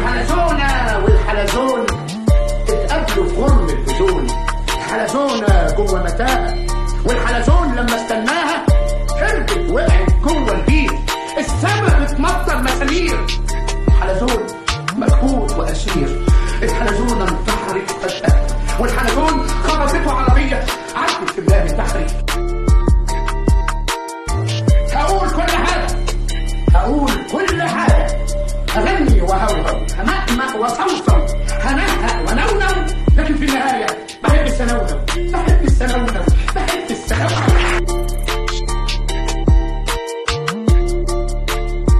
الحلزونة والحلزون. اتقابلوا في غرم البدون الحلزونة جوه متاهة. والحلزون لما استناها هربت وقعت جوه البيت. السما بتمطر مسامير هغني وهوهو همأمأ